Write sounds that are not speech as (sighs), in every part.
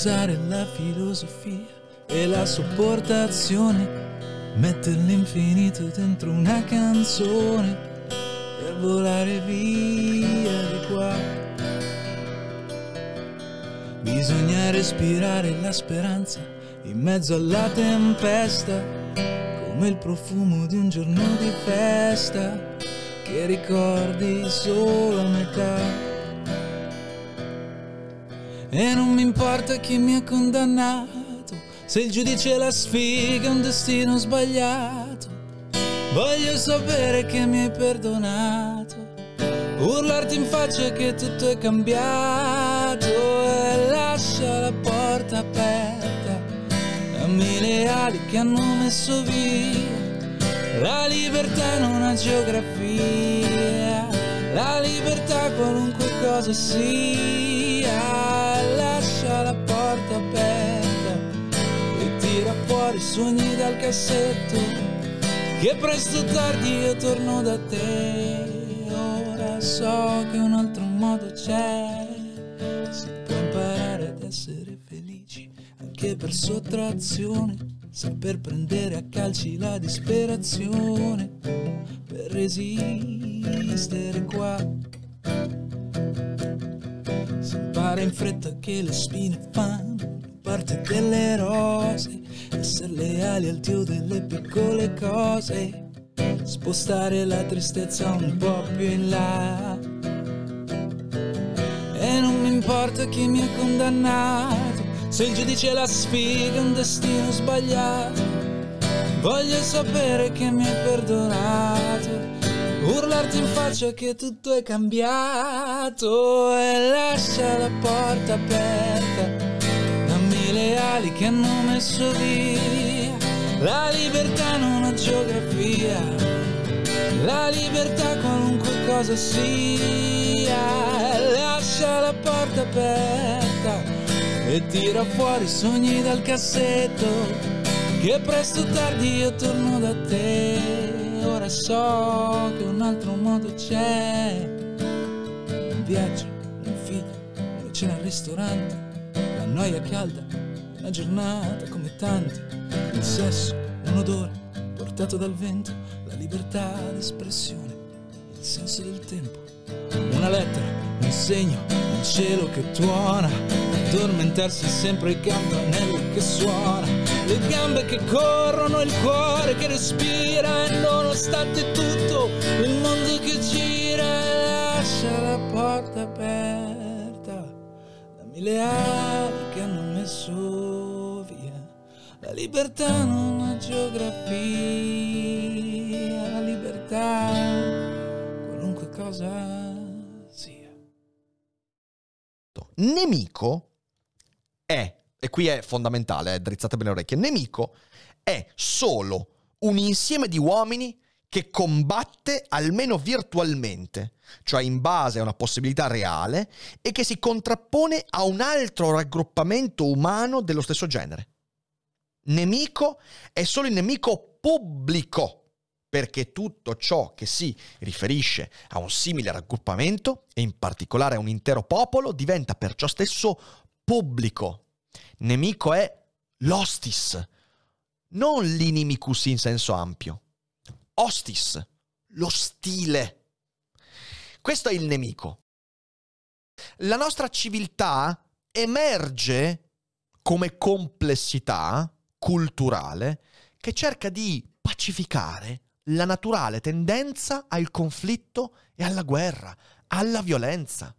Usare la filosofia e la sopportazione, mettere l'infinito dentro una canzone per volare via di qua. Bisogna respirare la speranza in mezzo alla tempesta, come il profumo di un giorno di festa che ricordi solo a metà. E non mi importa chi mi ha condannato, se il giudice la sfiga è un destino sbagliato. Voglio sapere che mi hai perdonato, urlarti in faccia che tutto è cambiato e lascia la porta aperta. Dammi le ali che hanno messo via la libertà in una geografia, la libertà qualunque cosa sia i sogni dal cassetto che presto o tardi io torno da te. Ora so che un altro modo c'è si può imparare ad essere felici anche per sottrazione saper prendere a calci la disperazione per resistere qua. Si impara in fretta che le spine fanno parte delle rose, essere leali al Dio delle piccole cose, spostare la tristezza un po' più in là. E non mi importa chi mi ha condannato, se il giudice la sfiga è un destino sbagliato, voglio sapere che mi hai perdonato. Urlarti in faccia che tutto è cambiato. E lascia la porta aperta. Le ali che hanno messo via la libertà in una geografia, la libertà qualunque cosa sia. Lascia la porta aperta e tira fuori i sogni dal cassetto. Che presto o tardi io torno da te ora so che un altro modo c'è. Un viaggio, un figlio, una cena al ristorante, la noia calda, una giornata come tante, il sesso, un odore portato dal vento, la libertà d'espressione, il senso del tempo, una lettera, un segno, un cielo che tuona, addormentarsi sempre il campanello che suona le gambe che corrono, il cuore che respira e nonostante tutto il mondo che gira lascia la porta aperta. Le ali che hanno messo la libertà non una geografia, la libertà qualunque cosa sia. Nemico è e qui è fondamentale, eh, drizzate bene le orecchie, nemico è solo un insieme di uomini che combatte almeno virtualmente, cioè in base a una possibilità reale, e che si contrappone a un altro raggruppamento umano dello stesso genere. Nemico è solo il nemico pubblico, perché tutto ciò che si riferisce a un simile raggruppamento, e in particolare a un intero popolo, diventa perciò stesso pubblico, Nemico è l'ostis, non l'inimicus in senso ampio. Ostis, lo stile. Questo è il nemico. La nostra civiltà emerge come complessità culturale che cerca di pacificare la naturale tendenza al conflitto e alla guerra, alla violenza.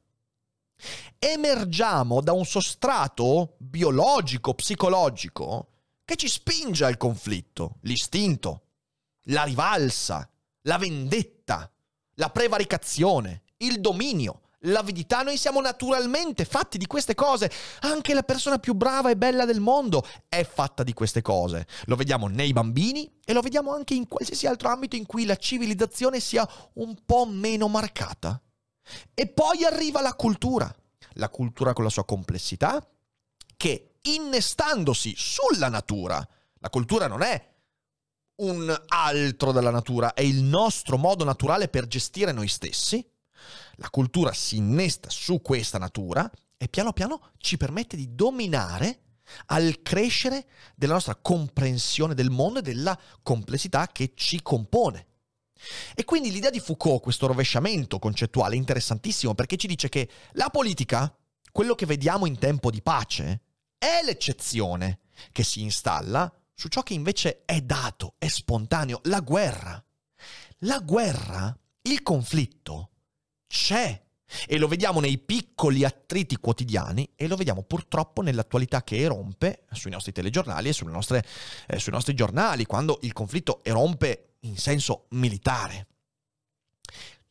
Emergiamo da un sostrato biologico, psicologico, che ci spinge al conflitto, l'istinto, la rivalsa, la vendetta, la prevaricazione, il dominio, l'avidità. Noi siamo naturalmente fatti di queste cose. Anche la persona più brava e bella del mondo è fatta di queste cose. Lo vediamo nei bambini e lo vediamo anche in qualsiasi altro ambito in cui la civilizzazione sia un po' meno marcata. E poi arriva la cultura. La cultura con la sua complessità, che innestandosi sulla natura, la cultura non è un altro della natura, è il nostro modo naturale per gestire noi stessi. La cultura si innesta su questa natura e piano piano ci permette di dominare al crescere della nostra comprensione del mondo e della complessità che ci compone. E quindi l'idea di Foucault, questo rovesciamento concettuale, è interessantissimo perché ci dice che la politica, quello che vediamo in tempo di pace, è l'eccezione che si installa su ciò che invece è dato, è spontaneo, la guerra. La guerra, il conflitto, c'è. E lo vediamo nei piccoli attriti quotidiani e lo vediamo purtroppo nell'attualità che erompe sui nostri telegiornali e nostre, eh, sui nostri giornali, quando il conflitto erompe in senso militare.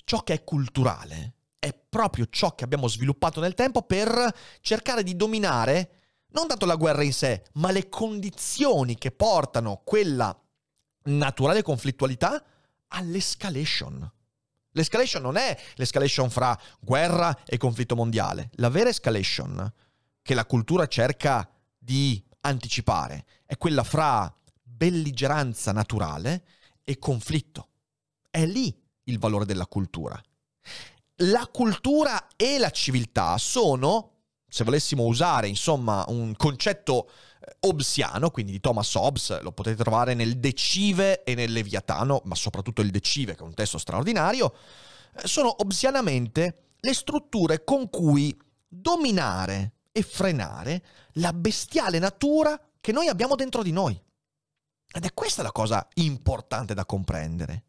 Ciò che è culturale è proprio ciò che abbiamo sviluppato nel tempo per cercare di dominare non tanto la guerra in sé, ma le condizioni che portano quella naturale conflittualità all'escalation. L'escalation non è l'escalation fra guerra e conflitto mondiale. La vera escalation che la cultura cerca di anticipare è quella fra belligeranza naturale e conflitto. È lì il valore della cultura. La cultura e la civiltà sono se volessimo usare insomma un concetto eh, Hobbesiano, quindi di Thomas Hobbes, lo potete trovare nel Decive e nel Leviatano, ma soprattutto il Decive, che è un testo straordinario, eh, sono hobbesianamente le strutture con cui dominare e frenare la bestiale natura che noi abbiamo dentro di noi. Ed è questa la cosa importante da comprendere.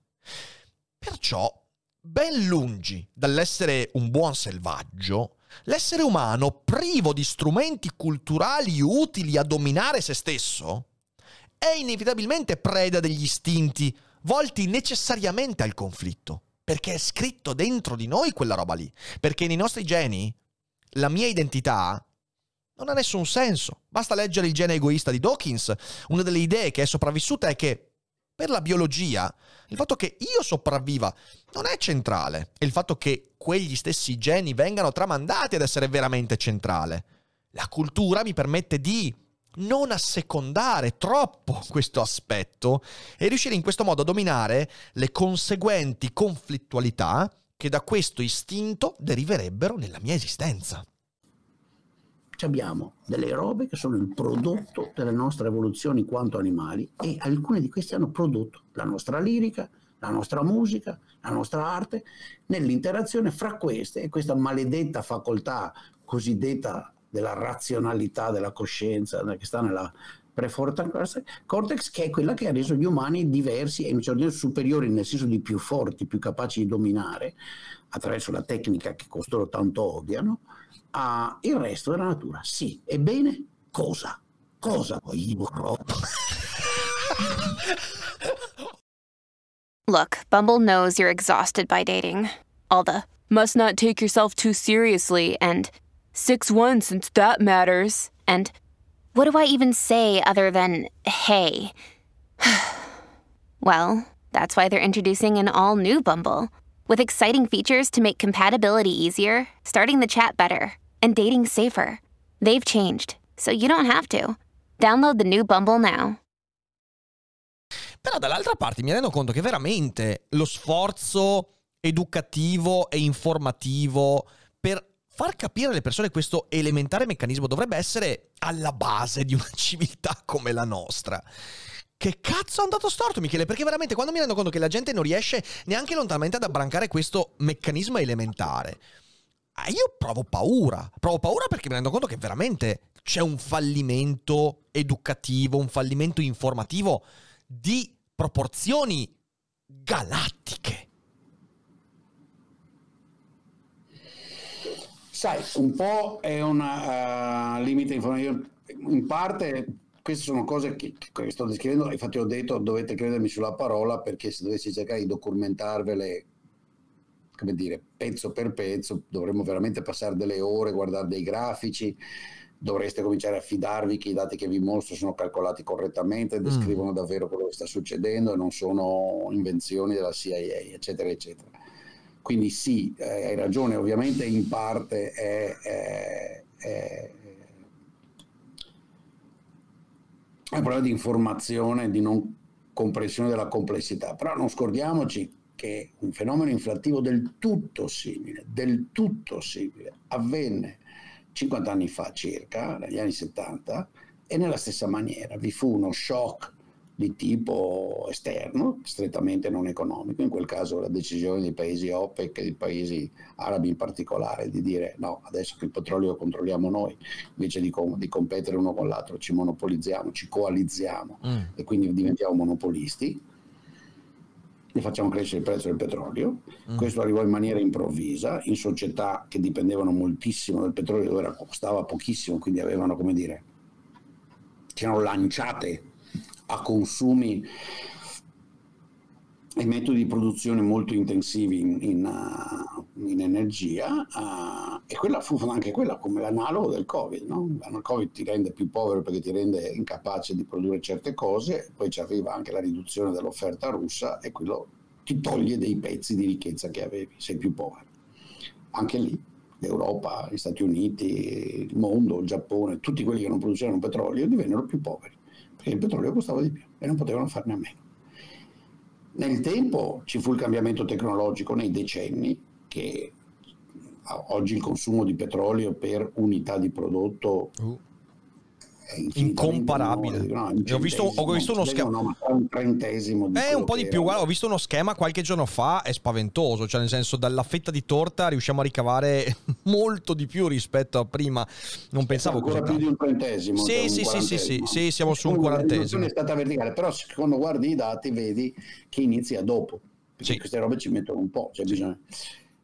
Perciò, ben lungi dall'essere un buon selvaggio, L'essere umano, privo di strumenti culturali utili a dominare se stesso, è inevitabilmente preda degli istinti volti necessariamente al conflitto, perché è scritto dentro di noi quella roba lì, perché nei nostri geni la mia identità non ha nessun senso. Basta leggere il gene egoista di Dawkins. Una delle idee che è sopravvissuta è che per la biologia il fatto che io sopravviva non è centrale, è il fatto che quegli stessi geni vengano tramandati ad essere veramente centrale. La cultura mi permette di non assecondare troppo (laughs) questo aspetto e riuscire in questo modo a dominare le conseguenti conflittualità che da questo istinto deriverebbero nella mia esistenza abbiamo delle robe che sono il prodotto delle nostre evoluzioni in quanto animali e alcune di queste hanno prodotto la nostra lirica, la nostra musica, la nostra arte, nell'interazione fra queste e questa maledetta facoltà cosiddetta della razionalità della coscienza che sta nella prefrontal cortex, che è quella che ha reso gli umani diversi e in certo senso superiori, nel senso di più forti, più capaci di dominare attraverso la tecnica che costoro tanto odiano, al resto della natura. Sì, ebbene, cosa? Cosa poi (laughs) Look, Bumble knows you're exhausted by dating. All the must not take yourself too seriously and 6 1 since that matters. And what do I even say other than hey? (sighs) well, that's why they're introducing an all new Bumble with exciting features to make compatibility easier, starting the chat better and dating safer. They've changed, so you don't have to. Download the new Bumble now. Però dall'altra parte mi rendo conto che veramente lo sforzo educativo e informativo far capire alle persone questo elementare meccanismo dovrebbe essere alla base di una (laughs) civiltà come la nostra. Che cazzo è andato storto, Michele? Perché veramente quando mi rendo conto che la gente non riesce neanche lontanamente ad abbrancare questo meccanismo elementare, Ah, io provo paura. Provo paura perché mi rendo conto che veramente c'è un fallimento educativo, un fallimento informativo di proporzioni galattiche. Sai, un po' è un uh, limite informativo, in parte queste sono cose che, che, sto descrivendo, infatti ho detto dovete credermi sulla parola perché se dovessi cercare di documentarvele, come dire, pezzo per pezzo, dovremmo veramente passare delle ore, guardare dei grafici, dovreste cominciare a fidarvi che i dati che vi mostro sono calcolati correttamente, mm. descrivono mm. davvero quello che sta succedendo e non sono invenzioni della CIA, eccetera, eccetera. Quindi sì, eh, hai ragione, ovviamente in parte è, è, è, è un problema di informazione, di non comprensione della complessità, però non scordiamoci che un fenomeno inflattivo del tutto simile, del tutto simile, avvenne 50 anni fa circa, negli anni 70, e nella stessa maniera vi fu uno shock di tipo esterno, strettamente non economico, in quel caso la decisione dei paesi OPEC e dei paesi arabi in particolare di dire no, adesso che il petrolio lo controlliamo noi, invece di, com- di competere uno con l'altro ci monopolizziamo, ci coalizziamo mm. e quindi diventiamo monopolisti, e facciamo crescere il prezzo del petrolio. Mm. Questo arrivò in maniera improvvisa, in società che dipendevano moltissimo dal petrolio, dove era, costava pochissimo, quindi avevano, come dire, si erano lanciate a consumi e metodi di produzione molto intensivi in, in, uh, in energia uh, e quella fu anche quella come l'analogo del Covid. No? Il Covid ti rende più povero perché ti rende incapace di produrre certe cose, poi ci arriva anche la riduzione dell'offerta russa e quello ti toglie dei pezzi di ricchezza che avevi, sei più povero. Anche lì l'Europa, gli Stati Uniti, il mondo, il Giappone, tutti quelli che non producevano petrolio divennero più poveri perché il petrolio costava di più e non potevano farne a meno. Nel tempo ci fu il cambiamento tecnologico nei decenni che oggi il consumo di petrolio per unità di prodotto uh incomparabile. No, ho, visto, ho visto uno schema. No, un trentesimo di eh, un po' di più. Guarda, ho visto uno schema qualche giorno fa, è spaventoso. Cioè, nel senso, dalla fetta di torta riusciamo a ricavare (laughs) molto di più rispetto a prima. Non pensavo ancora più di un trentesimo. Sì, cioè sì, sì, sì, sì, sì, siamo su un quarantesimo. è stata verticale, però quando guardi i dati vedi che inizia dopo. Perché sì. queste robe ci mettono un po'. Cioè bisogna...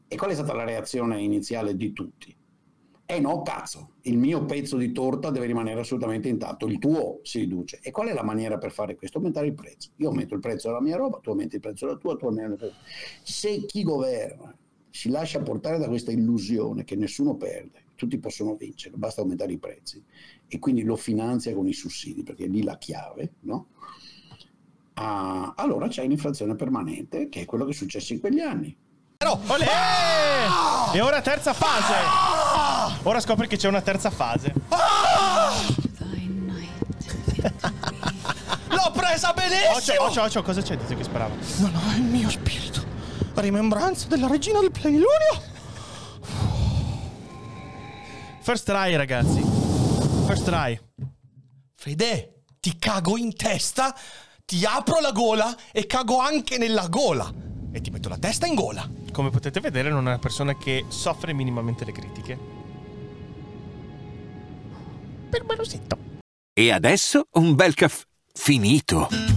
E qual è stata la reazione iniziale di tutti? Eh no, cazzo, il mio pezzo di torta deve rimanere assolutamente intatto, il tuo si riduce. E qual è la maniera per fare questo? Aumentare il prezzo. Io aumento il prezzo della mia roba, tu aumenti il prezzo della tua, tu aumenti il prezzo. Se chi governa si lascia portare da questa illusione che nessuno perde, tutti possono vincere, basta aumentare i prezzi e quindi lo finanzia con i sussidi, perché è lì la chiave, no? Ah, allora c'è un'inflazione permanente, che è quello che è successo in quegli anni. Però, olè! Ah! E ora terza fase. Ah! Ora scopri che c'è una terza fase. Ah! (laughs) L'ho presa benissimo! Occhio, occhio, occhio, cosa c'è dice che sparava? No, no, è il mio spirito. Rimembranza della regina del plenilunio. First try, ragazzi. First try. Fede, ti cago in testa, ti apro la gola e cago anche nella gola. E ti metto la testa in gola come potete vedere, non è una persona che soffre minimamente le critiche. Per Permalosito. E adesso un bel caffè finito.